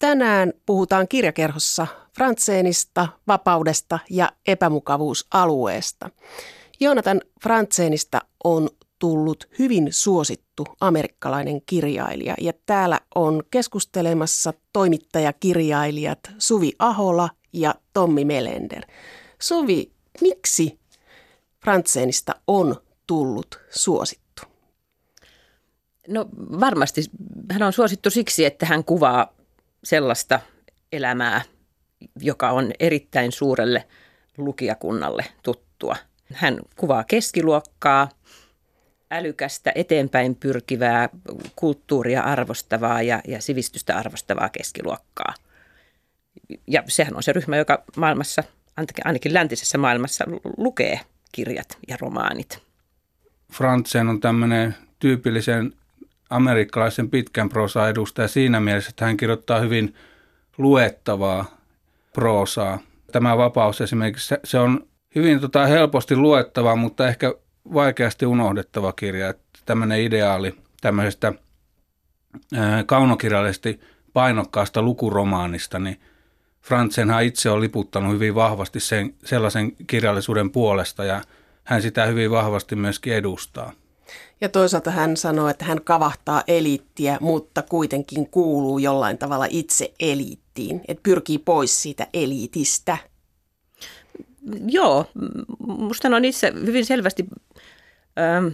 Tänään puhutaan kirjakerhossa Frantseenista, vapaudesta ja epämukavuusalueesta. Jonathan Frantseenista on tullut hyvin suosittu amerikkalainen kirjailija ja täällä on keskustelemassa toimittajakirjailijat Suvi Ahola ja Tommi Melender. Suvi, miksi Frantseenista on tullut suosittu? No varmasti hän on suosittu siksi, että hän kuvaa sellaista elämää, joka on erittäin suurelle lukijakunnalle tuttua. Hän kuvaa keskiluokkaa, älykästä, eteenpäin pyrkivää, kulttuuria arvostavaa ja, ja sivistystä arvostavaa keskiluokkaa. Ja sehän on se ryhmä, joka maailmassa, ainakin läntisessä maailmassa, lukee kirjat ja romaanit. Frantzen on tämmöinen tyypillisen amerikkalaisen pitkän prosa edustaja siinä mielessä, että hän kirjoittaa hyvin luettavaa proosaa. Tämä vapaus esimerkiksi, se on hyvin tota, helposti luettava, mutta ehkä vaikeasti unohdettava kirja. Että tämmöinen ideaali tämmöisestä kaunokirjallisesti painokkaasta lukuromaanista, niin Franzenhan itse on liputtanut hyvin vahvasti sen, sellaisen kirjallisuuden puolesta ja hän sitä hyvin vahvasti myöskin edustaa. Ja toisaalta hän sanoo, että hän kavahtaa eliittiä, mutta kuitenkin kuuluu jollain tavalla itse eliittiin, että pyrkii pois siitä eliitistä. Joo, musta on itse hyvin selvästi ähm,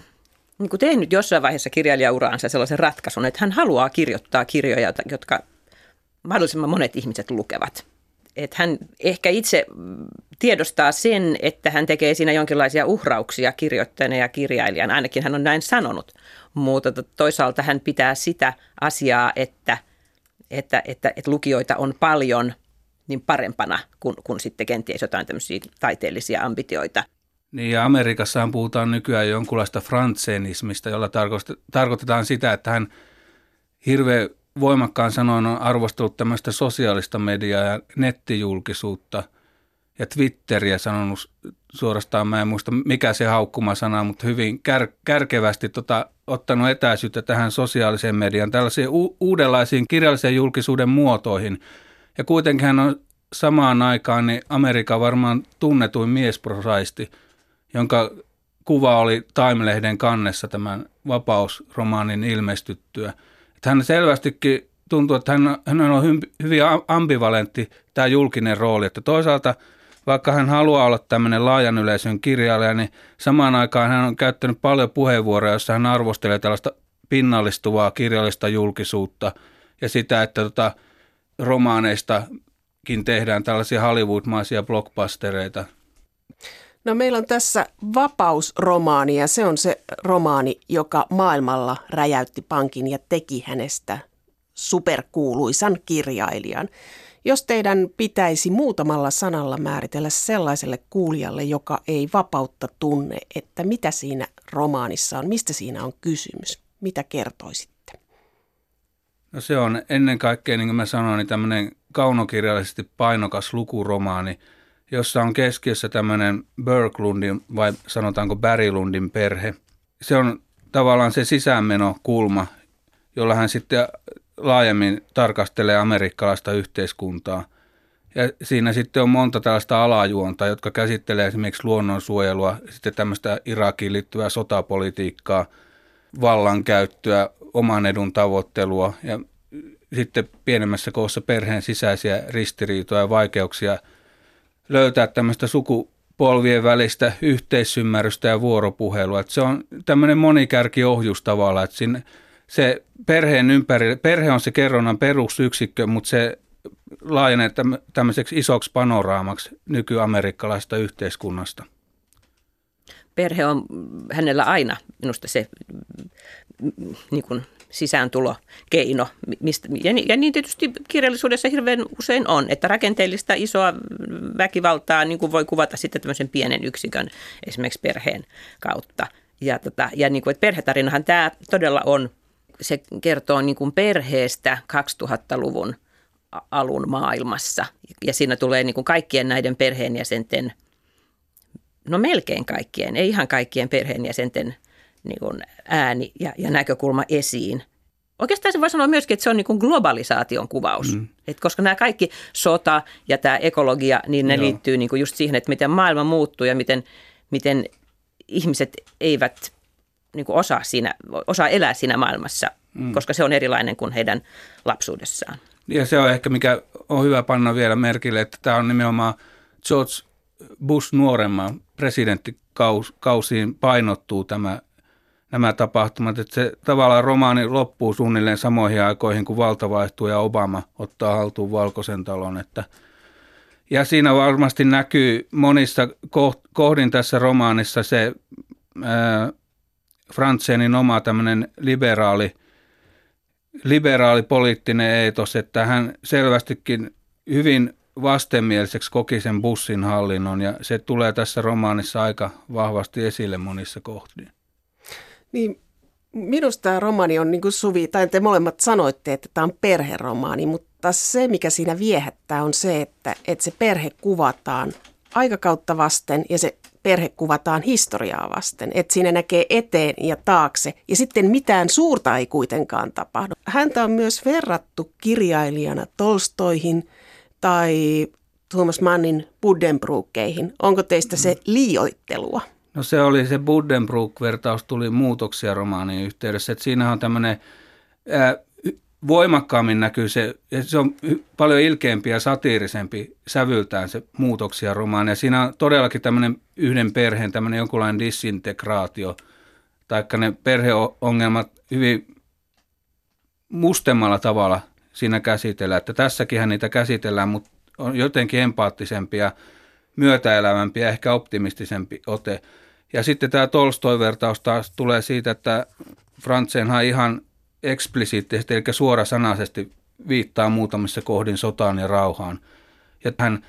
niin kuin tehnyt jossain vaiheessa kirjailijauraansa sellaisen ratkaisun, että hän haluaa kirjoittaa kirjoja, jotka mahdollisimman monet ihmiset lukevat että hän ehkä itse tiedostaa sen, että hän tekee siinä jonkinlaisia uhrauksia kirjoittajana ja kirjailijana. Ainakin hän on näin sanonut, mutta toisaalta hän pitää sitä asiaa, että, että, että, että lukijoita on paljon niin parempana kuin, kuin sitten kenties jotain tämmöisiä taiteellisia ambitioita. Niin ja Amerikassahan puhutaan nykyään jonkunlaista frantsenismista, jolla tarkoitetaan sitä, että hän hirveän voimakkaan sanoin on arvostellut tämmöistä sosiaalista mediaa ja nettijulkisuutta ja Twitteriä sanonut suorastaan, mä en muista mikä se haukkuma sana, mutta hyvin kär, kärkevästi tota, ottanut etäisyyttä tähän sosiaaliseen mediaan, tällaisiin u- uudenlaisiin kirjallisen julkisuuden muotoihin. Ja kuitenkin hän on samaan aikaan niin Amerikan varmaan tunnetuin miesprosaisti, jonka kuva oli Time-lehden kannessa tämän vapausromaanin ilmestyttyä – että hän selvästikin tuntuu, että hän, hän on hyvin ambivalentti tämä julkinen rooli, että toisaalta vaikka hän haluaa olla tämmöinen laajan yleisön kirjailija, niin samaan aikaan hän on käyttänyt paljon puheenvuoroja, joissa hän arvostelee tällaista pinnallistuvaa kirjallista julkisuutta ja sitä, että tota, romaaneistakin tehdään tällaisia Hollywood-maisia blockbustereita. No meillä on tässä vapausromaani ja se on se romaani, joka maailmalla räjäytti pankin ja teki hänestä superkuuluisan kirjailijan. Jos teidän pitäisi muutamalla sanalla määritellä sellaiselle kuulijalle, joka ei vapautta tunne, että mitä siinä romaanissa on, mistä siinä on kysymys, mitä kertoisitte? No se on ennen kaikkea, niin kuin mä sanoin, niin tämmöinen kaunokirjallisesti painokas lukuromaani – jossa on keskiössä tämmöinen Berglundin vai sanotaanko Berglundin perhe. Se on tavallaan se sisäänmenokulma, jolla hän sitten laajemmin tarkastelee amerikkalaista yhteiskuntaa. Ja siinä sitten on monta tällaista alajuonta, jotka käsittelee esimerkiksi luonnonsuojelua, sitten tämmöistä Irakiin liittyvää sotapolitiikkaa, vallankäyttöä, oman edun tavoittelua ja sitten pienemmässä koossa perheen sisäisiä ristiriitoja ja vaikeuksia – löytää tämmöistä sukupolvien välistä yhteisymmärrystä ja vuoropuhelua. Että se on tämmöinen monikärkiohjus tavallaan, että sinne, se perheen ympärille, perhe on se kerronnan perusyksikkö, mutta se laajenee tämmöiseksi isoksi panoraamaksi nykyamerikkalaista yhteiskunnasta. Perhe on hänellä aina minusta se niin kuin sisääntulokeino. Ja, ja niin tietysti kirjallisuudessa hirveän usein on, että rakenteellista isoa väkivaltaa niin kuin voi kuvata sitten tämmöisen pienen yksikön esimerkiksi perheen kautta. Ja, tota, ja niin kuin, että perhetarinahan tämä todella on, se kertoo niin kuin perheestä 2000-luvun alun maailmassa. Ja siinä tulee niin kuin kaikkien näiden perheenjäsenten, no melkein kaikkien, ei ihan kaikkien perheenjäsenten niin kuin ääni ja, ja näkökulma esiin. Oikeastaan se voi sanoa myöskin, että se on niin kuin globalisaation kuvaus. Mm. Et koska nämä kaikki sota ja tämä ekologia, niin ne Joo. liittyy niin kuin just siihen, että miten maailma muuttuu ja miten, miten ihmiset eivät niin kuin osaa, siinä, osaa elää siinä maailmassa, mm. koska se on erilainen kuin heidän lapsuudessaan. Ja se on ehkä, mikä on hyvä panna vielä merkille, että tämä on nimenomaan George Bush nuoremman presidenttikausiin painottuu tämä nämä tapahtumat. Että se tavallaan romaani loppuu suunnilleen samoihin aikoihin, kun valta vaihtuu ja Obama ottaa haltuun valkoisen talon. Että ja siinä varmasti näkyy monissa kohdin tässä romaanissa se ää, Frantsenin oma tämmöinen liberaali, liberaali poliittinen eetos, että hän selvästikin hyvin vastenmieliseksi koki sen bussin hallinnon ja se tulee tässä romaanissa aika vahvasti esille monissa kohdin. Niin minusta tämä romaani on niin kuin Suvi, tai te molemmat sanoitte, että tämä on perheromaani, mutta se mikä siinä viehättää on se, että, että se perhe kuvataan aikakautta vasten ja se perhe kuvataan historiaa vasten. Että siinä näkee eteen ja taakse ja sitten mitään suurta ei kuitenkaan tapahdu. Häntä on myös verrattu kirjailijana Tolstoihin tai Thomas Mannin Buddenbrookkeihin. Onko teistä se liioittelua? No se oli se Buddenbrook-vertaus tuli muutoksia romaanin yhteydessä. Että siinä on tämmöinen voimakkaammin näkyy se, se on paljon ilkeämpi ja satiirisempi sävyltään se muutoksia romaani. Ja siinä on todellakin tämmöinen yhden perheen tämmöinen jonkunlainen disintegraatio, taikka ne perheongelmat hyvin mustemmalla tavalla siinä käsitellään. Että tässäkin niitä käsitellään, mutta on jotenkin empaattisempia, myötäelävämpi ja ehkä optimistisempi ote. Ja sitten tämä Tolstoi-vertaus taas tulee siitä, että Frantsenhan ihan eksplisiittisesti, eli suorasanaisesti viittaa muutamissa kohdin sotaan ja rauhaan. Ja hän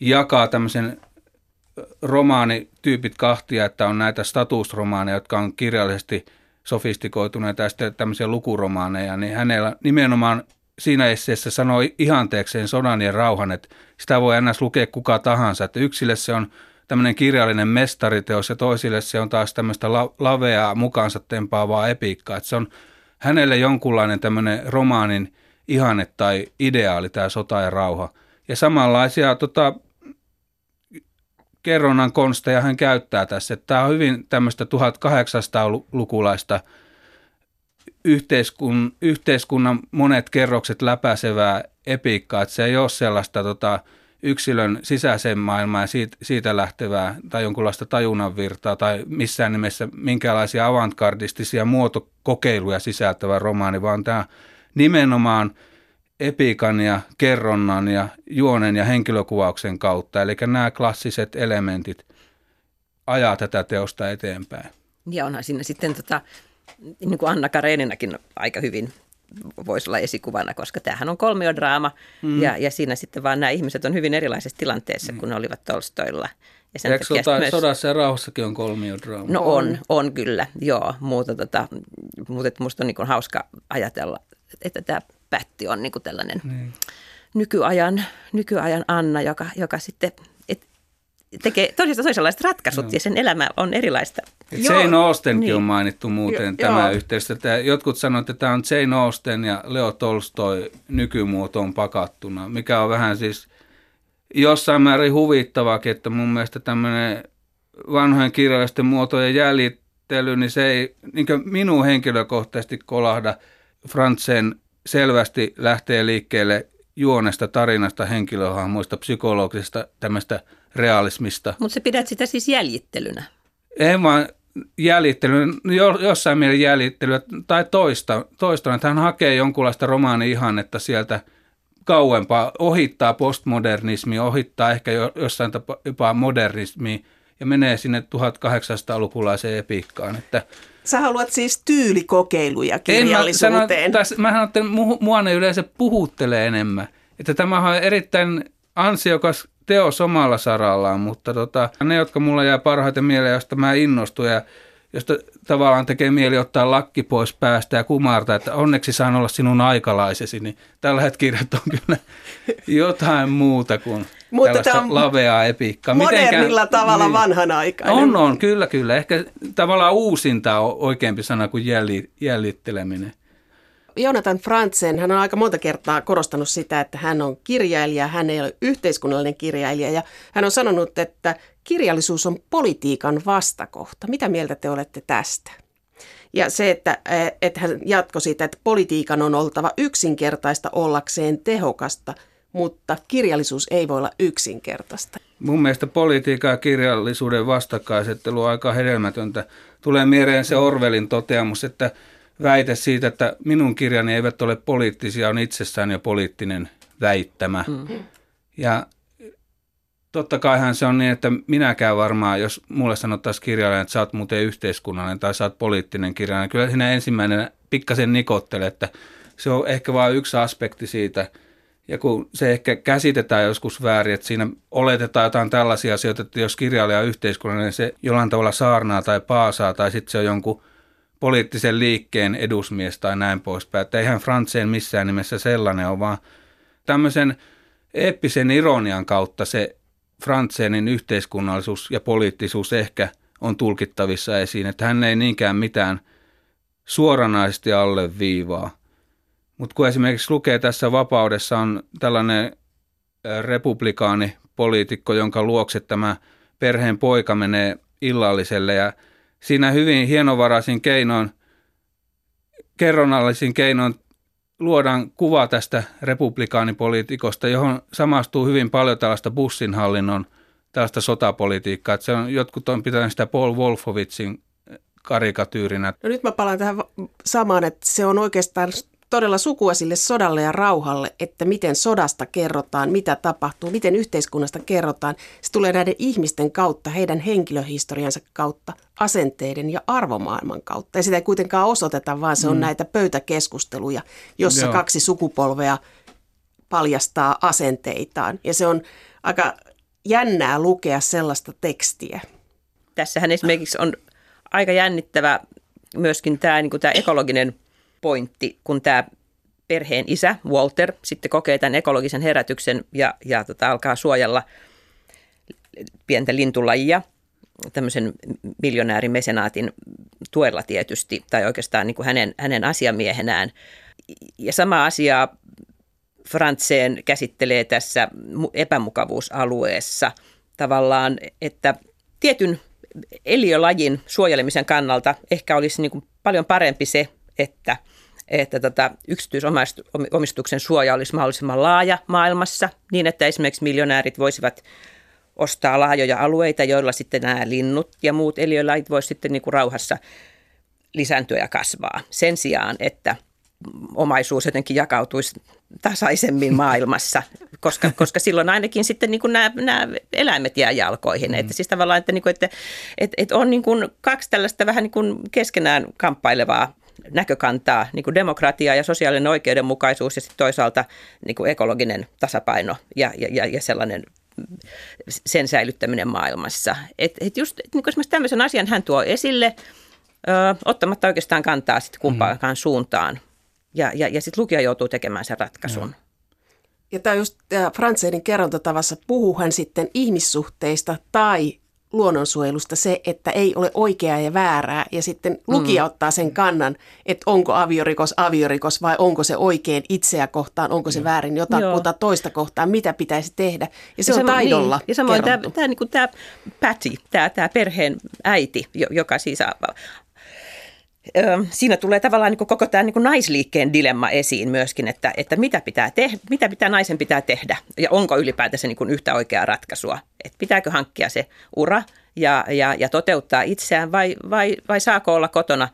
jakaa tämmöisen romaanityypit kahtia, että on näitä statusromaaneja, jotka on kirjallisesti sofistikoituneita ja sitten tämmöisiä lukuromaaneja, niin hänellä nimenomaan siinä esseessä sanoi ihanteekseen sodan ja rauhan, että sitä voi ennäs lukea kuka tahansa, että yksille se on tämmöinen kirjallinen mestariteos ja toisille se on taas tämmöistä la- laveaa mukaansa tempaavaa epiikkaa. Että se on hänelle jonkunlainen tämmöinen romaanin ihanne tai ideaali tämä sota ja rauha. Ja samanlaisia tota, kerronnan konsteja hän käyttää tässä. Tämä on hyvin tämmöistä 1800-lukulaista yhteiskun, yhteiskunnan monet kerrokset läpäisevää epiikkaa, että se ei ole sellaista tota, yksilön sisäiseen maailmaan ja siitä, siitä lähtevää tai jonkunlaista tajunnanvirtaa tai missään nimessä minkälaisia avantgardistisia muotokokeiluja sisältävä romaani, vaan tämä nimenomaan epiikan ja kerronnan ja juonen ja henkilökuvauksen kautta. Eli nämä klassiset elementit ajaa tätä teosta eteenpäin. Ja onhan siinä sitten tota, niin kuin Anna Kareninakin aika hyvin voisi olla esikuvana, koska tämähän on kolmiodraama mm. ja, ja siinä sitten vaan nämä ihmiset on hyvin erilaisessa tilanteessa, mm. kun ne olivat Tolstoilla. Ja sen Eikö sota, myös... sodassa ja rauhassakin on kolmiodraama? No on, on kyllä, joo. Muuta, tota, mutta musta on niin hauska ajatella, että tämä Pätti on niin tällainen niin. Nykyajan, nykyajan Anna, joka, joka sitten tekee toisesta toisenlaiset ratkaisut no. ja sen elämä on erilaista. Et Jane Austenkin niin. on mainittu muuten jo, tämä. Että jotkut sanoivat, että tämä on Jane Austen ja Leo Tolstoi nykymuotoon pakattuna, mikä on vähän siis jossain määrin huvittavaakin, että mun mielestä tämmöinen vanhojen kirjallisten muotojen jäljittely, niin se ei niin minun henkilökohtaisesti kolahda. Frantzen selvästi lähtee liikkeelle juonesta, tarinasta, henkilöhahmoista, psykologisesta tämmöistä realismista. Mutta sä pidät sitä siis jäljittelynä? En vaan jäljittelyä, jossain mielessä jäljittelyä tai toista, toista, että hän hakee jonkunlaista romaani-ihannetta sieltä kauempaa, ohittaa postmodernismi, ohittaa ehkä jossain tapaa jopa modernismi ja menee sinne 1800-lukulaiseen epiikkaan. Että Sä haluat siis tyylikokeiluja kirjallisuuteen. En mä, sanon, että mua ne yleensä puhuttelee enemmän. Että tämä on erittäin ansiokas teos omalla sarallaan, mutta tota, ne, jotka mulla jää parhaiten mieleen, josta mä innostun ja josta tavallaan tekee mieli ottaa lakki pois päästä ja kumartaa, että onneksi saan olla sinun aikalaisesi, niin tällaiset kirjat on kyllä jotain muuta kuin Mutta tämä on laveaa epiikkaa. Modernilla Mitenkään, tavalla niin, vanhanaikainen. On, on, kyllä, kyllä. Ehkä tavallaan uusinta on oikeampi sana kuin jäljitteleminen. Jonathan Franzen, hän on aika monta kertaa korostanut sitä, että hän on kirjailija, hän ei ole yhteiskunnallinen kirjailija ja hän on sanonut, että kirjallisuus on politiikan vastakohta. Mitä mieltä te olette tästä? Ja se, että, että hän jatkoi siitä, että politiikan on oltava yksinkertaista ollakseen tehokasta, mutta kirjallisuus ei voi olla yksinkertaista. Mun mielestä politiikan ja kirjallisuuden vastakkaisettelu on aika hedelmätöntä. Tulee mieleen se Orwellin toteamus, että väite siitä, että minun kirjani eivät ole poliittisia, on itsessään jo poliittinen väittämä. Mm. Ja totta kaihan se on niin, että minäkään varmaan, jos mulle sanottaisiin kirjailija, että sä oot muuten yhteiskunnallinen tai sä oot poliittinen kirjailija, kyllä siinä ensimmäinen pikkasen nikottelee, että se on ehkä vain yksi aspekti siitä. Ja kun se ehkä käsitetään joskus väärin, että siinä oletetaan jotain tällaisia asioita, että jos kirjailija on yhteiskunnallinen, niin se jollain tavalla saarnaa tai paasaa tai sitten se on jonkun poliittisen liikkeen edusmies tai näin poispäin. Että eihän Frantseen missään nimessä sellainen ole, vaan tämmöisen eeppisen ironian kautta se Frantseenin yhteiskunnallisuus ja poliittisuus ehkä on tulkittavissa esiin, että hän ei niinkään mitään suoranaisesti alle viivaa. Mutta kun esimerkiksi lukee tässä vapaudessa on tällainen republikaani poliitikko, jonka luokse tämä perheen poika menee illalliselle ja siinä hyvin hienovaraisin keinoin, kerronnallisin keinoin luodaan kuva tästä republikaanipolitiikosta, johon samastuu hyvin paljon tällaista bussinhallinnon tällaista sotapolitiikkaa. Että se on, jotkut on pitänyt sitä Paul Wolfowitsin karikatyyrinä. No nyt mä palaan tähän samaan, että se on oikeastaan todella sukua sille sodalle ja rauhalle, että miten sodasta kerrotaan, mitä tapahtuu, miten yhteiskunnasta kerrotaan. Se tulee näiden ihmisten kautta, heidän henkilöhistoriansa kautta, asenteiden ja arvomaailman kautta. Ja sitä ei kuitenkaan osoiteta, vaan se on mm. näitä pöytäkeskusteluja, jossa Joo. kaksi sukupolvea paljastaa asenteitaan. Ja se on aika jännää lukea sellaista tekstiä. Tässähän esimerkiksi on aika jännittävä myöskin tämä, niin tämä ekologinen pointti, kun tämä perheen isä Walter sitten kokee tämän ekologisen herätyksen ja, ja tota, alkaa suojella pientä lintulajia tämmöisen miljonäärimesenaatin tuella tietysti, tai oikeastaan niin kuin hänen, hänen asiamiehenään. Ja sama asia Frantseen käsittelee tässä epämukavuusalueessa tavallaan, että tietyn eliölajin suojelemisen kannalta ehkä olisi niin kuin paljon parempi se, että, että tota yksityisomistuksen suoja olisi mahdollisimman laaja maailmassa, niin että esimerkiksi miljonäärit voisivat ostaa laajoja alueita, joilla sitten nämä linnut ja muut eliölajit voisivat sitten niin kuin rauhassa lisääntyä ja kasvaa. Sen sijaan, että omaisuus jotenkin jakautuisi tasaisemmin maailmassa, koska, koska silloin ainakin sitten niin kuin nämä, nämä eläimet jää jalkoihin. Mm. Että siis tavallaan, että, niin kuin, että, että, että on niin kuin kaksi tällaista vähän niin kuin keskenään kamppailevaa näkökantaa, niin kuin demokratia ja sosiaalinen oikeudenmukaisuus ja sitten toisaalta niin kuin ekologinen tasapaino ja, ja, ja sellainen sen säilyttäminen maailmassa. Et, et just et niin esimerkiksi tämmöisen asian hän tuo esille, ö, ottamatta oikeastaan kantaa sitten kumpaankaan mm. suuntaan. Ja, ja, ja sitten lukija joutuu tekemään sen ratkaisun. Mm. Ja tämä just Frantseinin kerrontatavassa puhuu hän sitten ihmissuhteista tai luonnonsuojelusta se, että ei ole oikeaa ja väärää ja sitten lukija mm. ottaa sen kannan, että onko aviorikos aviorikos vai onko se oikein itseä kohtaan, onko se väärin jotakuta toista kohtaan, mitä pitäisi tehdä. Ja se ja on sama, taidolla niin. Ja samoin tämä, tämä, niin tämä Patty, tämä, tämä perheen äiti, joka siis siinä tulee tavallaan niin koko tämä niin naisliikkeen dilemma esiin myöskin, että, että mitä, pitää tehdä, mitä pitää naisen pitää tehdä ja onko ylipäätänsä niin yhtä oikeaa ratkaisua. Että pitääkö hankkia se ura ja, ja, ja toteuttaa itseään vai, vai, vai saako olla kotona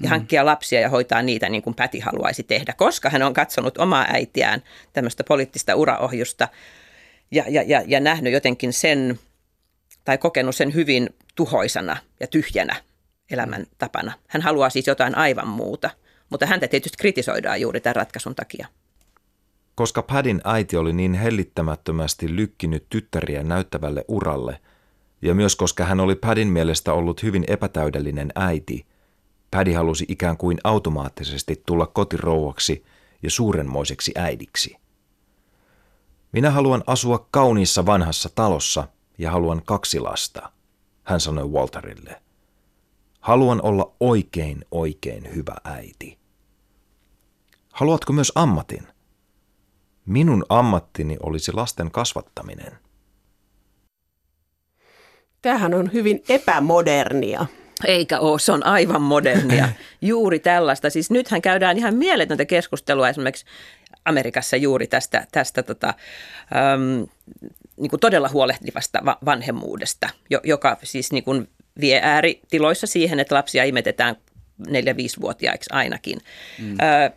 ja mm. hankkia lapsia ja hoitaa niitä niin kuin Päti haluaisi tehdä, koska hän on katsonut omaa äitiään tämmöistä poliittista uraohjusta ja, ja, ja, ja nähnyt jotenkin sen tai kokenut sen hyvin tuhoisana ja tyhjänä elämäntapana. Hän haluaa siis jotain aivan muuta, mutta häntä tietysti kritisoidaan juuri tämän ratkaisun takia. Koska Padin äiti oli niin hellittämättömästi lykkinyt tyttäriä näyttävälle uralle, ja myös koska hän oli Padin mielestä ollut hyvin epätäydellinen äiti, Paddy halusi ikään kuin automaattisesti tulla kotirouvaksi ja suurenmoiseksi äidiksi. Minä haluan asua kauniissa vanhassa talossa ja haluan kaksi lasta, hän sanoi Walterille. Haluan olla oikein oikein hyvä äiti. Haluatko myös ammatin? Minun ammattini olisi lasten kasvattaminen. Tämähän on hyvin epämodernia. Eikä ole, se on aivan modernia. Juuri tällaista. Siis nythän käydään ihan mieletöntä keskustelua esimerkiksi Amerikassa juuri tästä, tästä tota, äm, niin kuin todella huolehtivasta vanhemmuudesta, joka siis niin kuin vie ääritiloissa siihen, että lapsia imetetään 4-5-vuotiaiksi ainakin. Mm. Ö,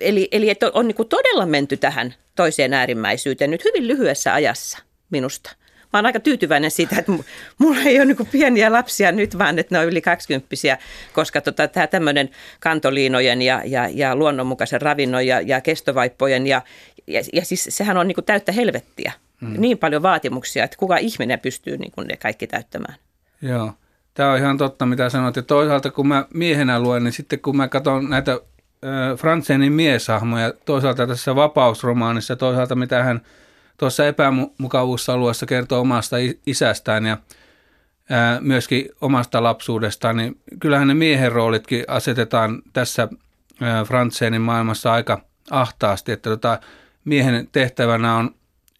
eli, eli että on niin todella menty tähän toiseen äärimmäisyyteen nyt hyvin lyhyessä ajassa minusta. Mä oon aika tyytyväinen siitä, että mulla ei ole niin pieniä lapsia nyt, vaan että ne on yli kaksikymppisiä, koska tota, tämä tämmöinen kantoliinojen ja, ja, ja luonnonmukaisen ravinnon ja, ja kestovaippojen ja, ja, ja siis sehän on niin täyttä helvettiä. Hmm. Niin paljon vaatimuksia, että kuka ihminen pystyy niin ne kaikki täyttämään. Joo, tämä on ihan totta mitä sanoit. Ja toisaalta kun mä miehenä luen, niin sitten kun mä katson näitä äh, Franzenin mieshahmoja, toisaalta tässä vapausromaanissa, toisaalta mitä hän – tuossa epämukavuusalueessa kertoo omasta isästään ja myöskin omasta lapsuudestaan, niin kyllähän ne miehen roolitkin asetetaan tässä ää, Frantsenin maailmassa aika ahtaasti, että tota, miehen tehtävänä on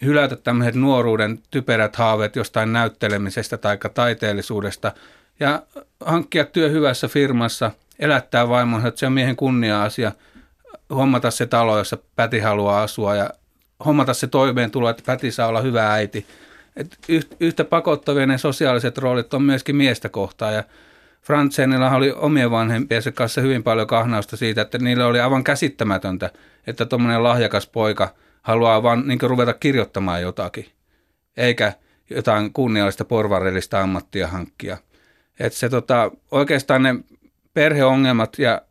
hylätä tämmöiset nuoruuden typerät haaveet jostain näyttelemisestä tai taiteellisuudesta ja hankkia työ hyvässä firmassa, elättää vaimonsa, että se on miehen kunnia-asia, hommata se talo, jossa Päti haluaa asua ja hommata se toimeentulo, että Päti saa olla hyvä äiti. Et yhtä pakottavia ne sosiaaliset roolit on myöskin miestä kohtaan ja Frantsenilla oli omien vanhempiensa kanssa hyvin paljon kahnausta siitä, että niille oli aivan käsittämätöntä, että tuommoinen lahjakas poika haluaa vaan niin ruveta kirjoittamaan jotakin, eikä jotain kunniallista porvarillista ammattia hankkia. Että se tota, oikeastaan ne perheongelmat ja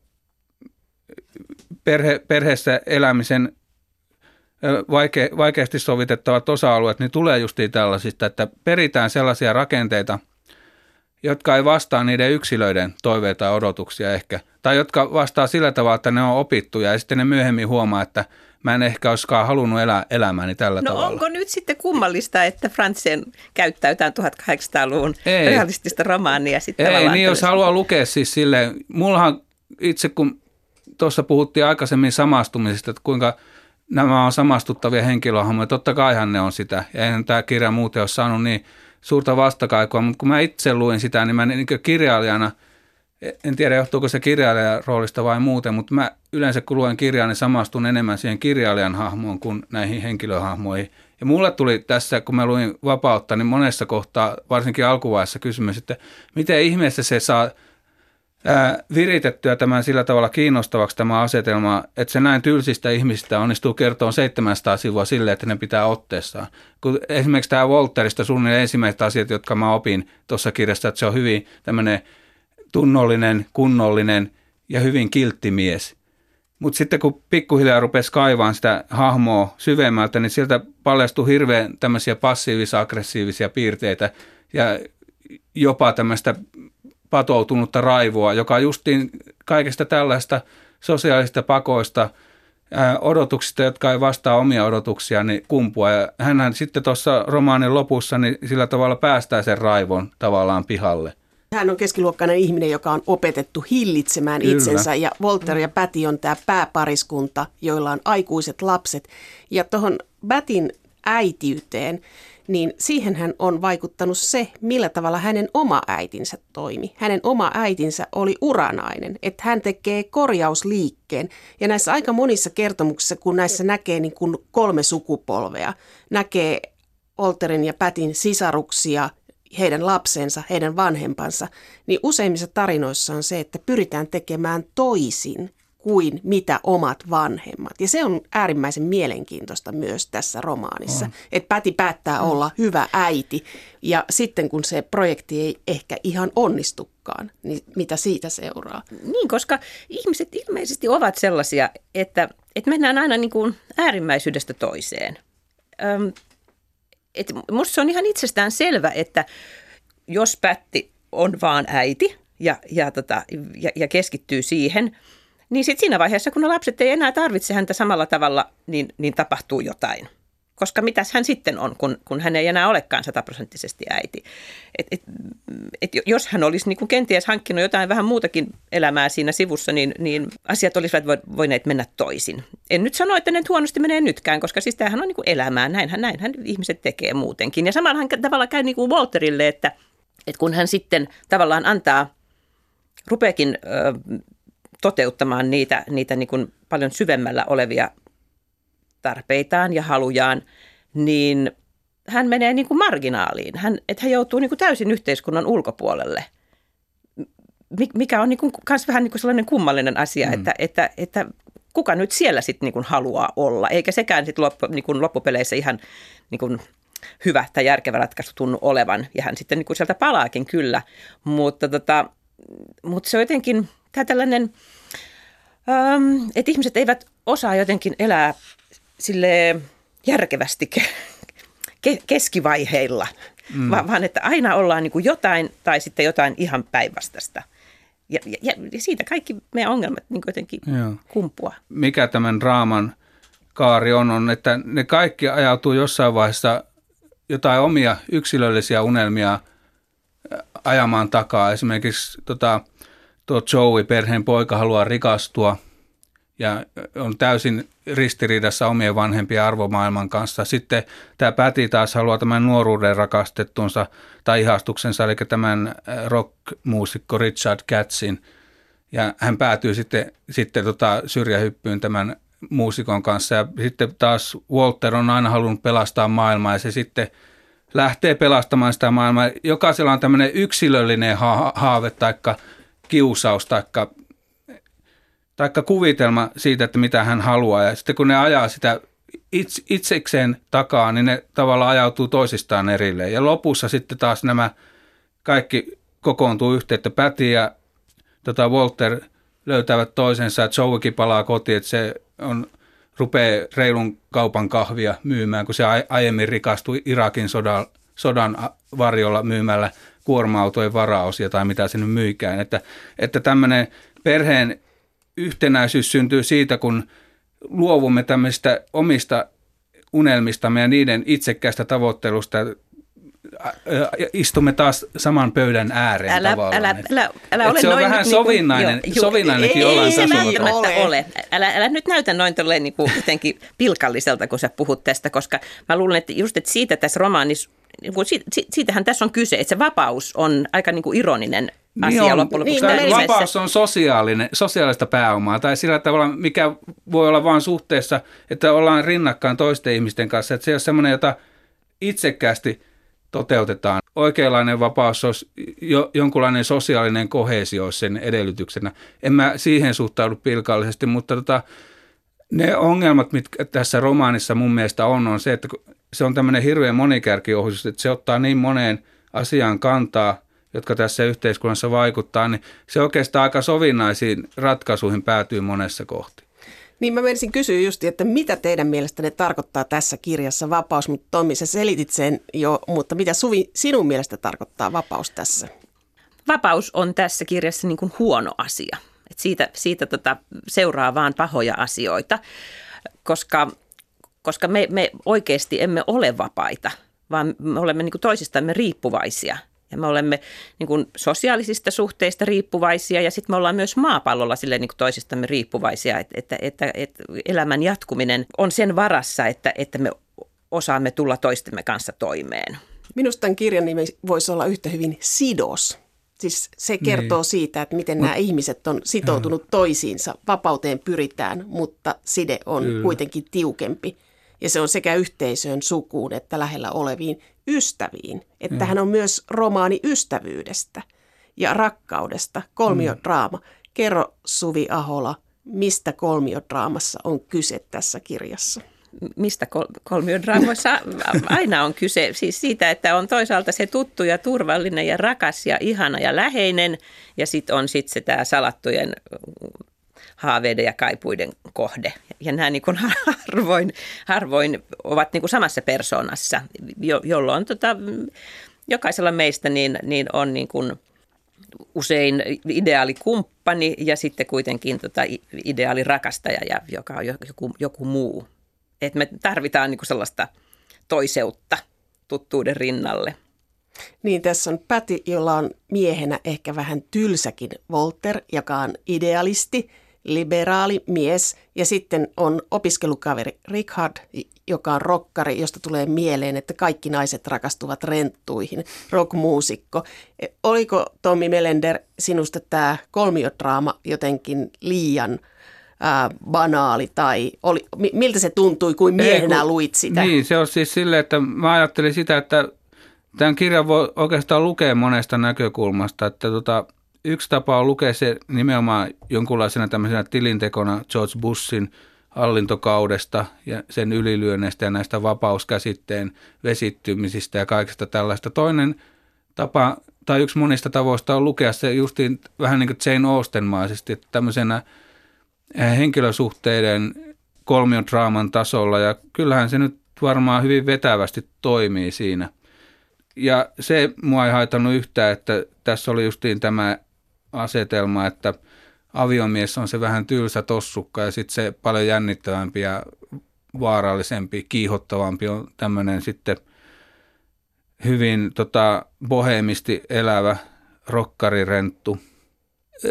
perhe, perheessä elämisen vaike, vaikeasti sovitettavat osa-alueet, niin tulee justiin tällaisista, että peritään sellaisia rakenteita, jotka ei vastaa niiden yksilöiden toiveita ja odotuksia ehkä, tai jotka vastaa sillä tavalla, että ne on opittuja, ja sitten ne myöhemmin huomaa, että mä en ehkä olisikaan halunnut elää elämäni tällä no tavalla. No onko nyt sitten kummallista, että Fransen käyttää jotain 1800-luvun ei. realistista romaania sitten Ei, niin jos haluaa lukea siis silleen, mullahan itse kun tuossa puhuttiin aikaisemmin samastumisesta, että kuinka – nämä on samastuttavia henkilöhahmoja. Totta kaihan ne on sitä. Ja eihän tämä kirja muuten ole saanut niin suurta vastakaikua, mutta kun mä itse luin sitä, niin mä niin kirjailijana, en tiedä johtuuko se kirjailijan roolista vai muuten, mutta mä yleensä kun luen kirjaa, niin samastun enemmän siihen kirjailijan hahmoon kuin näihin henkilöhahmoihin. Ja mulle tuli tässä, kun mä luin Vapautta, niin monessa kohtaa, varsinkin alkuvaiheessa kysymys, että miten ihmeessä se saa – viritettyä tämän sillä tavalla kiinnostavaksi tämä asetelma, että se näin tylsistä ihmisistä onnistuu kertoa 700 sivua sille, että ne pitää otteessaan. Kun esimerkiksi tämä Volterista suunnilleen ensimmäiset asiat, jotka mä opin tuossa kirjassa, että se on hyvin tämmöinen tunnollinen, kunnollinen ja hyvin kiltti mies. Mutta sitten kun pikkuhiljaa rupesi kaivaan sitä hahmoa syvemmältä, niin sieltä paljastui hirveän tämmöisiä passiivis-aggressiivisia piirteitä ja jopa tämmöistä patoutunutta raivoa, joka justiin kaikesta tällaista sosiaalista pakoista, odotuksista, jotka ei vastaa omia odotuksia, niin kumpua. Ja hänhän sitten tuossa romaanin lopussa niin sillä tavalla päästää sen raivon tavallaan pihalle. Hän on keskiluokkainen ihminen, joka on opetettu hillitsemään Kyllä. itsensä ja Walter ja Päti on tämä pääpariskunta, joilla on aikuiset lapset. Ja tuohon Pätin äitiyteen, niin siihen hän on vaikuttanut se, millä tavalla hänen oma äitinsä toimi. Hänen oma äitinsä oli uranainen, että hän tekee korjausliikkeen. Ja näissä aika monissa kertomuksissa, kun näissä näkee niin kuin kolme sukupolvea, näkee Olterin ja Pätin sisaruksia, heidän lapsensa, heidän vanhempansa, niin useimmissa tarinoissa on se, että pyritään tekemään toisin kuin mitä omat vanhemmat. Ja se on äärimmäisen mielenkiintoista myös tässä romaanissa, on. että Päti päättää olla hyvä äiti ja sitten kun se projekti ei ehkä ihan onnistukaan, niin mitä siitä seuraa? Niin, koska ihmiset ilmeisesti ovat sellaisia, että, että mennään aina niin kuin äärimmäisyydestä toiseen. Öm, et musta se on ihan itsestään selvä, että jos Pätti on vaan äiti ja, ja, tota, ja, ja keskittyy siihen – niin sitten siinä vaiheessa, kun ne lapset ei enää tarvitse häntä samalla tavalla, niin, niin tapahtuu jotain. Koska mitäs hän sitten on, kun, kun hän ei enää olekaan sataprosenttisesti äiti. Et, et, et jos hän olisi niin kuin kenties hankkinut jotain vähän muutakin elämää siinä sivussa, niin, niin asiat olisivat voineet mennä toisin. En nyt sano, että ne huonosti menee nytkään, koska siis tämähän on niin kuin elämää, näinhän, näinhän ihmiset tekee muutenkin. Ja samalla hän tavallaan käy niin kuin Walterille, että, että kun hän sitten tavallaan antaa, rupeekin ö, toteuttamaan niitä, niitä niin kuin paljon syvemmällä olevia tarpeitaan ja halujaan, niin hän menee niin kuin marginaaliin. Hän, että hän joutuu niin kuin täysin yhteiskunnan ulkopuolelle, mikä on niin kuin, vähän niin kuin sellainen kummallinen asia, mm. että, että, että kuka nyt siellä sitten niin kuin haluaa olla, eikä sekään sitten loppu, niin kuin loppupeleissä ihan niin kuin hyvä tai järkevä ratkaisu tunnu olevan. Ja hän sitten niin kuin sieltä palaakin kyllä, mutta, tota, mutta se on jotenkin tämä tällainen, ähm, että ihmiset eivät osaa jotenkin elää sille järkevästi ke- keskivaiheilla, mm. vaan, vaan että aina ollaan niin kuin jotain tai sitten jotain ihan päinvastaista. Ja, ja, ja siitä kaikki meidän ongelmat niin jotenkin Joo. kumpua. Mikä tämän draaman kaari on, on, että ne kaikki ajautuu jossain vaiheessa jotain omia yksilöllisiä unelmia ajamaan takaa. Esimerkiksi tota, tuo Joey, perheen poika, haluaa rikastua – ja on täysin ristiriidassa omien vanhempien arvomaailman kanssa. Sitten tämä Päti taas haluaa tämän nuoruuden rakastettunsa tai ihastuksensa, eli tämän äh, rockmuusikko Richard Katzin. Ja hän päätyy sitten, sitten tota syrjähyppyyn tämän muusikon kanssa. Ja sitten taas Walter on aina halunnut pelastaa maailmaa ja se sitten lähtee pelastamaan sitä maailmaa. Jokaisella on tämmöinen yksilöllinen haave tai kiusaus tai taikka kuvitelma siitä, että mitä hän haluaa. Ja sitten kun ne ajaa sitä itse, itsekseen takaa, niin ne tavallaan ajautuu toisistaan erilleen. Ja lopussa sitten taas nämä kaikki kokoontuu yhteen, että Päti ja tota Walter löytävät toisensa, että Joeykin palaa kotiin, että se on, rupeaa reilun kaupan kahvia myymään, kun se aiemmin rikastui Irakin sodan, sodan varjolla myymällä kuorma-autojen varaosia tai mitä se nyt myykään. Että, että tämmöinen perheen yhtenäisyys syntyy siitä, kun luovumme tämmöistä omista unelmistamme ja niiden itsekkäistä tavoittelusta istumme taas saman pöydän ääreen älä, tavallaan. Älä, älä, älä ole se on noin vähän niin sovinnainen, kuin, jo, sovinnainenkin ei, jollain ei, tasolla. Ei se ole. Älä, älä nyt näytä noin tolleen niin kuin jotenkin pilkalliselta, kun sä puhut tästä, koska mä luulen, että just että siitä tässä romaanissa, niin siitähän tässä on kyse, että se vapaus on aika niin kuin ironinen asia niin on, loppujen lopuksi. Niin, vapaus on sosiaalinen, sosiaalista pääomaa tai sillä tavalla, mikä voi olla vain suhteessa, että ollaan rinnakkain toisten ihmisten kanssa. Että se on semmoinen, jota itsekkäästi toteutetaan. Oikeanlainen vapaus olisi jo, jonkunlainen sosiaalinen kohesio sen edellytyksenä. En mä siihen suhtaudu pilkallisesti, mutta tota, ne ongelmat, mitkä tässä romaanissa mun mielestä on, on se, että se on tämmöinen hirveän monikärkiohjelma, että se ottaa niin moneen asiaan kantaa – jotka tässä yhteiskunnassa vaikuttaa, niin se oikeastaan aika sovinnaisiin ratkaisuihin päätyy monessa kohti. Niin mä menisin kysyä just, että mitä teidän mielestänne tarkoittaa tässä kirjassa vapaus, mutta Tommi sä selitit sen jo, mutta mitä Suvi sinun mielestä tarkoittaa vapaus tässä? Vapaus on tässä kirjassa niin kuin huono asia. Et siitä siitä tota seuraa vaan pahoja asioita, koska, koska me, me oikeasti emme ole vapaita, vaan me olemme niin kuin toisistamme riippuvaisia – ja me olemme niin kuin sosiaalisista suhteista riippuvaisia ja sitten me ollaan myös maapallolla sille niin kuin toisistamme riippuvaisia, että, että, että, että elämän jatkuminen on sen varassa, että, että me osaamme tulla toistemme kanssa toimeen. Minusta tämän kirjan nimi voisi olla yhtä hyvin sidos. Siis se kertoo niin. siitä, että miten Mut, nämä ihmiset on sitoutunut joo. toisiinsa. Vapauteen pyritään, mutta side on Kyllä. kuitenkin tiukempi. Ja se on sekä yhteisöön, sukuun että lähellä oleviin ystäviin. Että mm. hän on myös romaani ystävyydestä ja rakkaudesta, kolmiodraama. Mm. Kerro Suvi Ahola, mistä kolmiodraamassa on kyse tässä kirjassa? mistä kol- kolmiodraamoissa aina on kyse. Siis siitä, että on toisaalta se tuttu ja turvallinen ja rakas ja ihana ja läheinen ja sitten on sit se tämä salattujen haaveiden ja kaipuiden kohde. Ja nämä niin kuin harvoin, harvoin ovat niin kuin samassa persoonassa, jo, jolloin tota, jokaisella meistä niin, niin on niin kuin usein ideaalikumppani ja sitten kuitenkin tota ideaalirakastaja, ja joka on joku, joku muu. Et me tarvitaan niin kuin sellaista toiseutta tuttuuden rinnalle. Niin, tässä on Päti, jolla on miehenä ehkä vähän tylsäkin Volter, joka on idealisti, liberaali mies. Ja sitten on opiskelukaveri Richard, joka on rokkari, josta tulee mieleen, että kaikki naiset rakastuvat renttuihin, rockmuusikko. E, oliko Tommi Melender sinusta tämä kolmiodraama jotenkin liian ää, banaali tai oli, miltä se tuntui, kuin miehenä Ei, kun, luit sitä? Niin, se on siis silleen, että mä ajattelin sitä, että tämän kirjan voi oikeastaan lukea monesta näkökulmasta, että tota, yksi tapa on lukea se nimenomaan jonkunlaisena tämmöisenä tilintekona George Bushin hallintokaudesta ja sen ylilyönneistä ja näistä vapauskäsitteen vesittymisistä ja kaikesta tällaista. Toinen tapa tai yksi monista tavoista on lukea se justiin vähän niin kuin Jane Austen-maisesti, tämmöisenä eh, henkilösuhteiden kolmiodraaman tasolla ja kyllähän se nyt varmaan hyvin vetävästi toimii siinä. Ja se mua ei haitannut yhtään, että tässä oli justiin tämä asetelma, että aviomies on se vähän tylsä tossukka ja sitten se paljon jännittävämpi ja vaarallisempi, kiihottavampi on tämmöinen sitten hyvin tota, bohemisti elävä rokkarirenttu.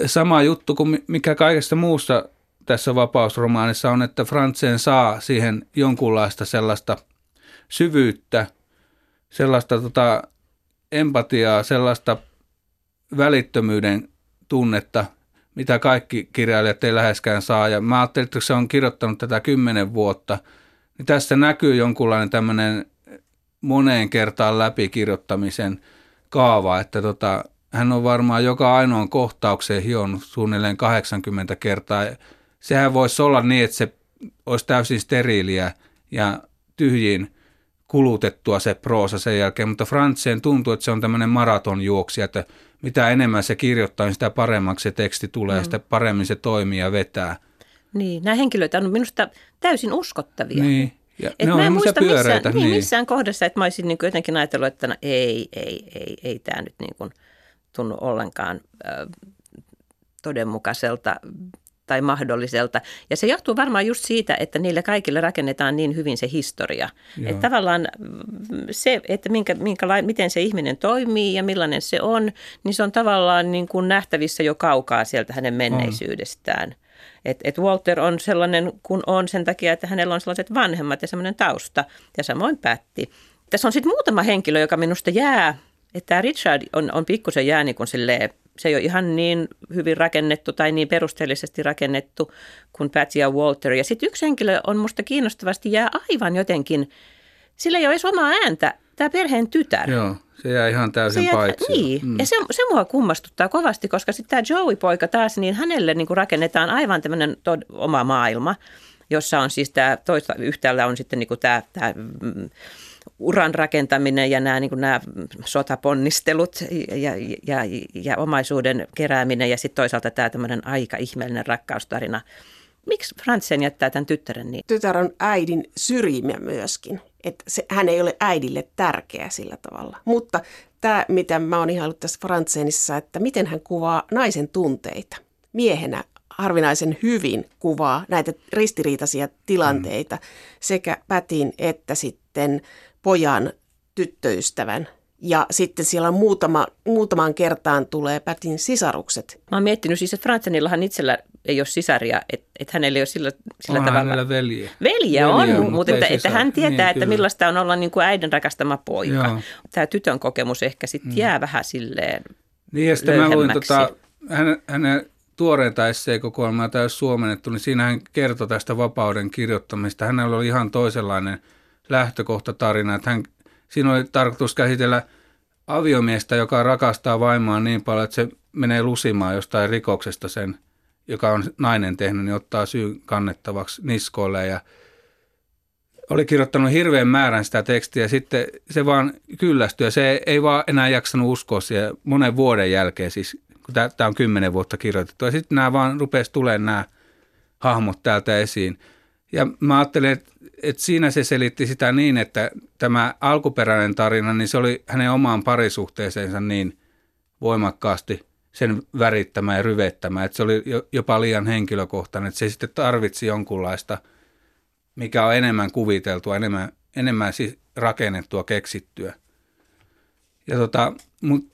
Sama juttu kuin mikä kaikessa muussa tässä vapausromaanissa on, että Frantzen saa siihen jonkunlaista sellaista syvyyttä, sellaista tota, empatiaa, sellaista välittömyyden tunnetta, mitä kaikki kirjailijat ei läheskään saa. Ja mä ajattelin, että se on kirjoittanut tätä kymmenen vuotta, niin tässä näkyy jonkunlainen tämmöinen moneen kertaan läpikirjoittamisen kaava, että tota, hän on varmaan joka ainoan kohtaukseen hionnut suunnilleen 80 kertaa. Sehän voisi olla niin, että se olisi täysin steriiliä ja tyhjiin kulutettua se proosa sen jälkeen, mutta Frantseen tuntuu, että se on tämmöinen maratonjuoksija, että mitä enemmän se kirjoittaa, niin sitä paremmaksi se teksti tulee, mm. sitä paremmin se toimii ja vetää. Niin, nämä henkilöt on minusta täysin uskottavia. Niin. Ja et ne mä en muista pyöreitä, missään, niin, niin. missään kohdassa, että mä olisin niin jotenkin ajatellut, että no, ei, ei, ei, ei tämä nyt niin kuin tunnu ollenkaan äh, todenmukaiselta tai mahdolliselta. Ja se johtuu varmaan just siitä, että niille kaikille rakennetaan niin hyvin se historia. Joo. Että tavallaan se, että minkä, minkä, miten se ihminen toimii ja millainen se on, niin se on tavallaan niin kuin nähtävissä jo kaukaa sieltä hänen menneisyydestään. Et, et Walter on sellainen kun on sen takia, että hänellä on sellaiset vanhemmat ja semmoinen tausta ja samoin Pätti. Tässä on sitten muutama henkilö, joka minusta jää, että tämä Richard on, on pikkusen jää niin kuin silleen se ei ole ihan niin hyvin rakennettu tai niin perusteellisesti rakennettu kuin Patsy ja Walter. Ja sitten yksi henkilö on musta kiinnostavasti jää aivan jotenkin, sillä ei ole edes omaa ääntä, tämä perheen tytär. Joo, se jää ihan täysin se paitsi. Niin, mm. ja se, se mua kummastuttaa kovasti, koska sitten tämä Joey-poika taas, niin hänelle niin kuin rakennetaan aivan tämmöinen oma maailma, jossa on siis tämä, toista yhtäällä on sitten niin kuin tämä, tämä mm, uran rakentaminen ja nämä, niin kuin nämä sotaponnistelut ja, ja, ja omaisuuden kerääminen ja sitten toisaalta tämä tämmöinen aika ihmeellinen rakkaustarina. Miksi Fransen jättää tämän tyttären niin? Tytär on äidin syrjimä myöskin. Että se, hän ei ole äidille tärkeä sillä tavalla. Mutta tämä, mitä mä oon ihailut tässä Fransenissa, että miten hän kuvaa naisen tunteita. Miehenä harvinaisen hyvin kuvaa näitä ristiriitaisia tilanteita mm. sekä Pätin että sitten pojan tyttöystävän. Ja sitten siellä on muutama, muutamaan kertaan tulee Pätin sisarukset. Mä oon miettinyt siis, että Fransenillahan itsellä ei ole sisaria, että, että hänellä ei ole sillä, sillä on tavalla. hänellä veljiä. Veljiä on, on mutta että, että hän tietää, niin, että kyllä. millaista on olla niin kuin äidin rakastama poika. Joo. Tämä tytön kokemus ehkä sitten mm. jää vähän silleen Niin ja sitten mä luin tota, hänen, hänen tuoreinta esseekokoelmaa täys suomennettu, niin siinä hän kertoi tästä vapauden kirjoittamista. Hänellä oli ihan toisenlainen – lähtökohtatarina, että hän, siinä oli tarkoitus käsitellä aviomiestä, joka rakastaa vaimoa niin paljon, että se menee lusimaan jostain rikoksesta sen, joka on nainen tehnyt, niin ottaa syyn kannettavaksi niskoille ja oli kirjoittanut hirveän määrän sitä tekstiä sitten se vaan kyllästyi ja se ei vaan enää jaksanut uskoa siihen monen vuoden jälkeen, siis kun tämä on kymmenen vuotta kirjoitettu. Ja sitten nämä vaan rupesi tulemaan nämä hahmot täältä esiin. Ja mä ajattelin, että et siinä se selitti sitä niin, että tämä alkuperäinen tarina, niin se oli hänen omaan parisuhteeseensa niin voimakkaasti sen värittämä ja ryvettämä, että se oli jopa liian henkilökohtainen, että se sitten tarvitsi jonkunlaista, mikä on enemmän kuviteltua, enemmän enemmän siis rakennettua, keksittyä. Ja tota, mut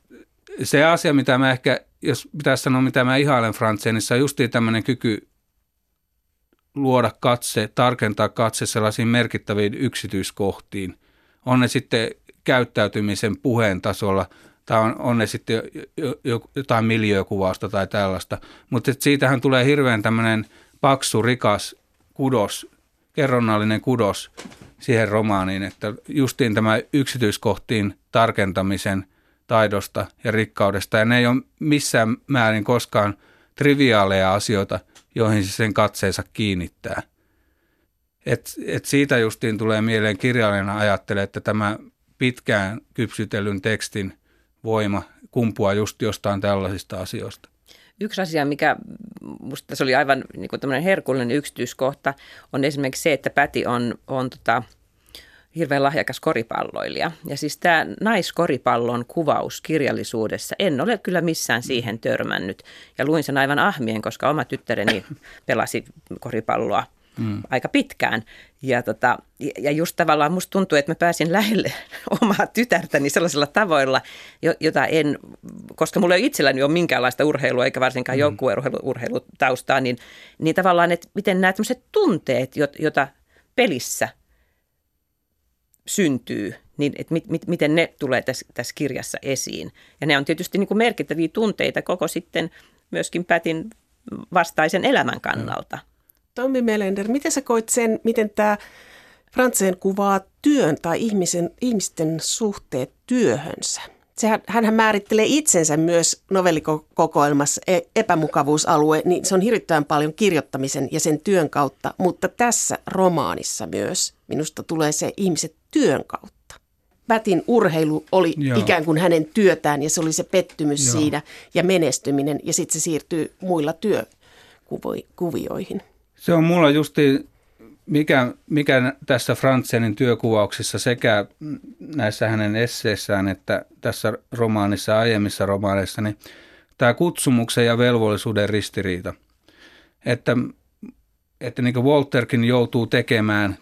se asia, mitä mä ehkä, jos pitäisi sanoa, mitä mä ihailen Franzenissa, on justiin tämmöinen kyky luoda katse, tarkentaa katse sellaisiin merkittäviin yksityiskohtiin. On ne sitten käyttäytymisen puheen tasolla tai on, on ne sitten jotain miljöökuvausta tai tällaista. Mutta siitähän tulee hirveän tämmöinen paksu, rikas kudos, kerronnallinen kudos siihen romaaniin, että justiin tämä yksityiskohtiin tarkentamisen taidosta ja rikkaudesta. Ja ne ei ole missään määrin koskaan triviaaleja asioita, joihin se sen katseensa kiinnittää. Et, et siitä justiin tulee mieleen kirjailijana ajattele, että tämä pitkään kypsytellyn tekstin voima kumpuaa just jostain tällaisista asioista. Yksi asia, mikä minusta oli aivan niin herkullinen yksityiskohta, on esimerkiksi se, että Päti on, on tota, hirveän lahjakas koripalloilija. Ja siis tämä naiskoripallon kuvaus kirjallisuudessa, en ole kyllä missään siihen törmännyt. Ja luin sen aivan ahmien, koska oma tyttäreni pelasi koripalloa mm. aika pitkään. Ja, tota, ja just tavallaan musta tuntuu, että mä pääsin lähelle omaa tytärtäni sellaisilla tavoilla, jota en, koska mulla ei itselläni ole minkäänlaista urheilua eikä varsinkaan mm. joukkueurheilutaustaa, niin, niin tavallaan, että miten nämä tunteet, joita pelissä syntyy, niin että mit, mit, miten ne tulee tässä, tässä kirjassa esiin. Ja ne on tietysti niin kuin merkittäviä tunteita koko sitten myöskin Pätin vastaisen elämän kannalta. Mm. Tommi Melender, miten sä koit sen, miten tämä Frantseen kuvaa työn tai ihmisen, ihmisten suhteet työhönsä? Sehän, hänhän määrittelee itsensä myös novellikokoelmassa e, epämukavuusalue, niin se on hirvittävän paljon kirjoittamisen ja sen työn kautta, mutta tässä romaanissa myös minusta tulee se ihmiset työn kautta. Pätin urheilu oli Joo. ikään kuin hänen työtään ja se oli se pettymys Joo. siinä ja menestyminen ja sitten se siirtyy muilla työkuvioihin. Se on mulla justi, mikä, mikä tässä Frantsenin työkuvauksissa sekä näissä hänen esseissään että tässä romaanissa aiemmissa romaaneissa, niin tämä kutsumuksen ja velvollisuuden ristiriita. Että, että niin kuin Walterkin joutuu tekemään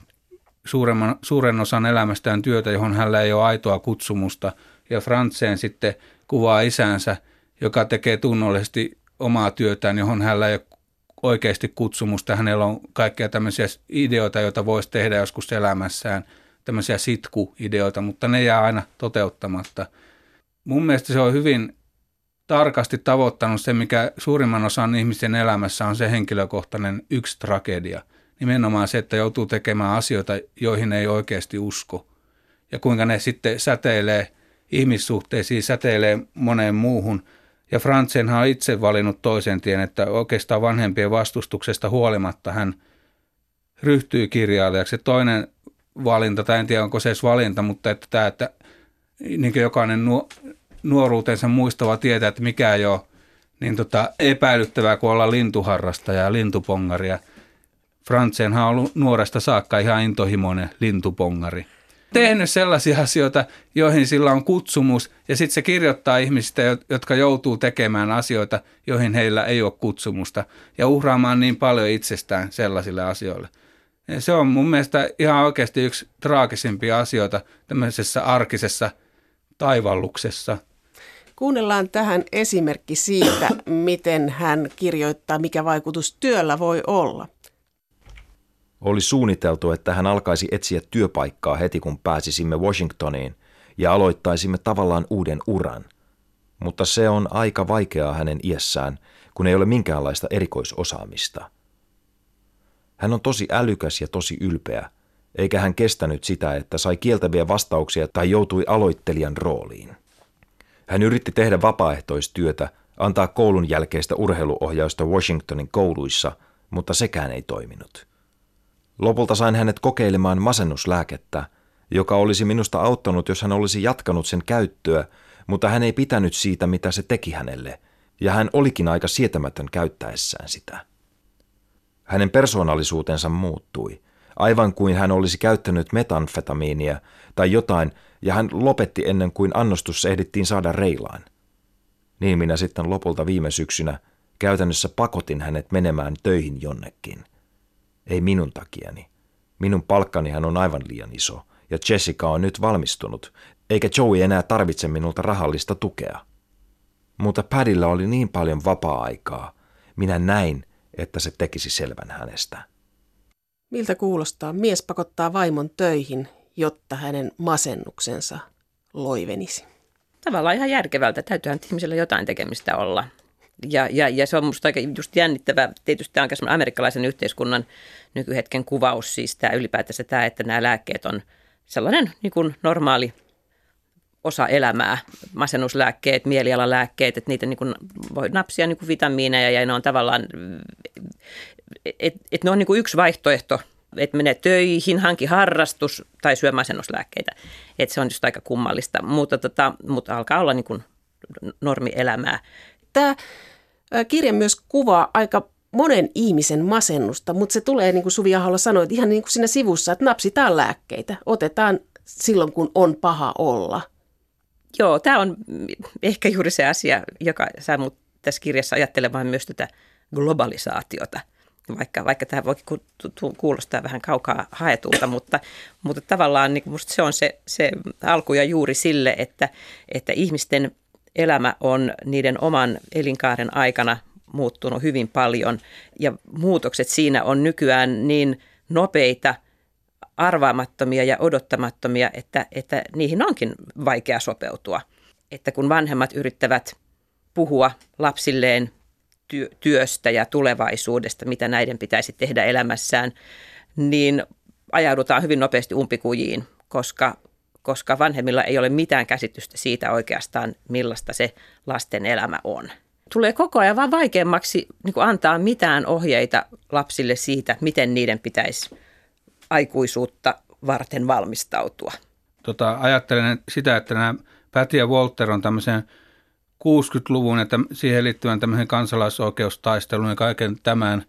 suuremman, suuren osan elämästään työtä, johon hänellä ei ole aitoa kutsumusta, ja Frantseen sitten kuvaa isänsä, joka tekee tunnollisesti omaa työtään, johon hänellä ei ole oikeasti kutsumusta. Hänellä on kaikkea tämmöisiä ideoita, joita voisi tehdä joskus elämässään, tämmöisiä sitkuideoita, mutta ne jää aina toteuttamatta. Mun mielestä se on hyvin tarkasti tavoittanut se, mikä suurimman osan ihmisten elämässä on se henkilökohtainen yksi tragedia. Nimenomaan se, että joutuu tekemään asioita, joihin ei oikeasti usko. Ja kuinka ne sitten säteilee ihmissuhteisiin, säteilee moneen muuhun – ja Franzenhan on itse valinnut toisen tien, että oikeastaan vanhempien vastustuksesta huolimatta hän ryhtyy kirjailijaksi. Toinen valinta, tai en tiedä onko se edes valinta, mutta että tämä, että niin jokainen nuoruutensa muistava tietää, että mikä ei ole niin tota, epäilyttävää kuin olla lintuharrastaja ja lintupongaria. Franzenhan on ollut nuoresta saakka ihan intohimoinen lintupongari tehnyt sellaisia asioita, joihin sillä on kutsumus, ja sitten se kirjoittaa ihmisistä, jotka joutuu tekemään asioita, joihin heillä ei ole kutsumusta, ja uhraamaan niin paljon itsestään sellaisille asioille. Ja se on mun mielestä ihan oikeasti yksi traagisimpia asioita tämmöisessä arkisessa taivalluksessa. Kuunnellaan tähän esimerkki siitä, miten hän kirjoittaa, mikä vaikutus työllä voi olla. Oli suunniteltu, että hän alkaisi etsiä työpaikkaa heti kun pääsisimme Washingtoniin ja aloittaisimme tavallaan uuden uran. Mutta se on aika vaikeaa hänen iässään, kun ei ole minkäänlaista erikoisosaamista. Hän on tosi älykäs ja tosi ylpeä, eikä hän kestänyt sitä, että sai kieltäviä vastauksia tai joutui aloittelijan rooliin. Hän yritti tehdä vapaaehtoistyötä, antaa koulun jälkeistä urheiluohjausta Washingtonin kouluissa, mutta sekään ei toiminut. Lopulta sain hänet kokeilemaan masennuslääkettä, joka olisi minusta auttanut, jos hän olisi jatkanut sen käyttöä, mutta hän ei pitänyt siitä, mitä se teki hänelle, ja hän olikin aika sietämätön käyttäessään sitä. Hänen persoonallisuutensa muuttui, aivan kuin hän olisi käyttänyt metanfetamiinia tai jotain, ja hän lopetti ennen kuin annostus ehdittiin saada reilaan. Niin minä sitten lopulta viime syksynä käytännössä pakotin hänet menemään töihin jonnekin. Ei minun takiani. Minun palkkanihan on aivan liian iso, ja Jessica on nyt valmistunut, eikä Joey enää tarvitse minulta rahallista tukea. Mutta Padilla oli niin paljon vapaa-aikaa. Minä näin, että se tekisi selvän hänestä. Miltä kuulostaa? Mies pakottaa vaimon töihin, jotta hänen masennuksensa loivenisi. Tavallaan ihan järkevältä. Täytyyhän ihmisellä jotain tekemistä olla. Ja, ja, ja se on minusta aika just jännittävä. Tietysti tämä on amerikkalaisen yhteiskunnan nykyhetken kuvaus, siis tämä ylipäätänsä tämä, että nämä lääkkeet on sellainen niin kuin normaali osa elämää, masennuslääkkeet, mielialalääkkeet, että niitä niin kuin voi napsia niin kuin vitamiineja ja ne on tavallaan, että et ne on niin kuin yksi vaihtoehto, että menee töihin, hanki harrastus tai syö masennuslääkkeitä. Että se on just aika kummallista, mutta, tota, mutta alkaa olla niin kuin normielämää. Tämä kirja myös kuvaa aika monen ihmisen masennusta, mutta se tulee, niin kuin Suvi Aholla sanoi, ihan niin kuin siinä sivussa, että napsitaan lääkkeitä, otetaan silloin, kun on paha olla. Joo, tämä on ehkä juuri se asia, joka saa mut tässä kirjassa ajattelemaan myös tätä globalisaatiota. Vaikka, vaikka tämä voi kuulostaa vähän kaukaa haetulta, mutta, mutta tavallaan niin musta se on se, se alku ja juuri sille, että, että ihmisten elämä on niiden oman elinkaaren aikana muuttunut hyvin paljon ja muutokset siinä on nykyään niin nopeita, arvaamattomia ja odottamattomia, että, että niihin onkin vaikea sopeutua. Että kun vanhemmat yrittävät puhua lapsilleen työstä ja tulevaisuudesta, mitä näiden pitäisi tehdä elämässään, niin ajaudutaan hyvin nopeasti umpikujiin, koska, koska vanhemmilla ei ole mitään käsitystä siitä oikeastaan, millaista se lasten elämä on tulee koko ajan vaan vaikeammaksi niin kuin antaa mitään ohjeita lapsille siitä, miten niiden pitäisi aikuisuutta varten valmistautua. Tota, ajattelen sitä, että nämä Päti ja Walter on tämmöisen 60-luvun että siihen liittyvän tämmöisen kansalaisoikeustaistelun ja kaiken tämän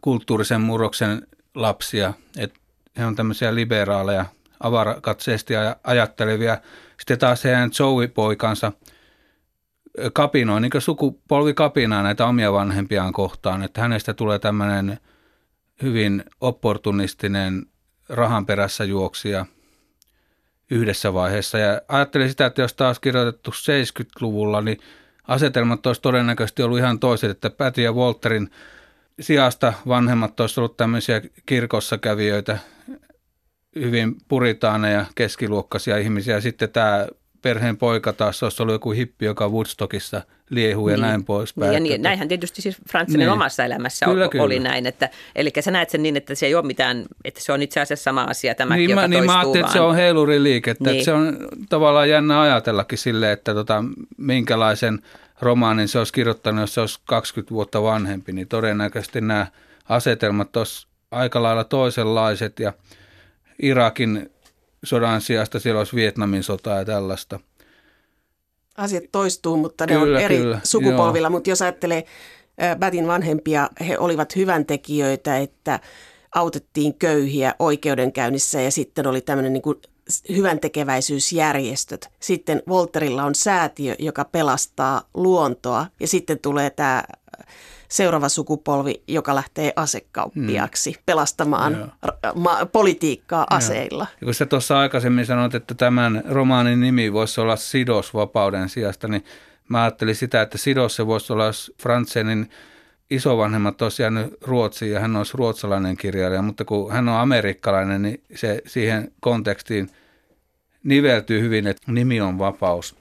kulttuurisen murroksen lapsia. Että he on tämmöisiä liberaaleja, avarakatseesti ajattelevia. Sitten taas heidän Joey-poikansa – kapinoi, niin sukupolvi kapinaa näitä omia vanhempiaan kohtaan, että hänestä tulee tämmöinen hyvin opportunistinen rahan perässä juoksija yhdessä vaiheessa. Ja ajattelin sitä, että jos taas kirjoitettu 70-luvulla, niin asetelmat olisi todennäköisesti ollut ihan toiset, että Päti ja Walterin sijasta vanhemmat olisivat ollut tämmöisiä kirkossa kävijöitä, hyvin puritaaneja, keskiluokkaisia ihmisiä. Sitten tämä perheen poika taas olisi ollut joku hippi, joka Woodstockissa liehuu niin. ja näin poispäin. Niin, ja niin, näinhän tietysti siis Frantsinen niin. omassa elämässä kyllä, kyllä. oli näin. Että, eli sä näet sen niin, että se ei ole mitään, että se on itse asiassa sama asia tämäkin, niin, joka mä, niin mä ajattelin, että se on heiluriliikettä. Niin. Että se on tavallaan jännä ajatellakin sille, että tota, minkälaisen romaanin se olisi kirjoittanut, jos se olisi 20 vuotta vanhempi, niin todennäköisesti nämä asetelmat olisivat aika lailla toisenlaiset ja Irakin sodan sijasta siellä olisi Vietnamin sota ja tällaista. Asiat toistuu, mutta ne kyllä, on eri kyllä, sukupolvilla. Joo. Mutta jos ajattelee Batin vanhempia, he olivat hyväntekijöitä, että autettiin köyhiä oikeudenkäynnissä ja sitten oli tämmöinen niin kuin hyvän tekeväisyysjärjestöt. Sitten Volterilla on säätiö, joka pelastaa luontoa ja sitten tulee tämä seuraava sukupolvi, joka lähtee asekauppiaksi hmm. pelastamaan ma- politiikkaa aseilla. Ja kun sä tuossa aikaisemmin sanoit, että tämän romaanin nimi voisi olla Sidos vapauden sijasta, niin mä ajattelin sitä, että Sidos se voisi olla, jos Frantsenin isovanhemmat olisi jäänyt Ruotsiin ja hän olisi ruotsalainen kirjailija, mutta kun hän on amerikkalainen, niin se siihen kontekstiin niveltyy hyvin, että nimi on vapaus.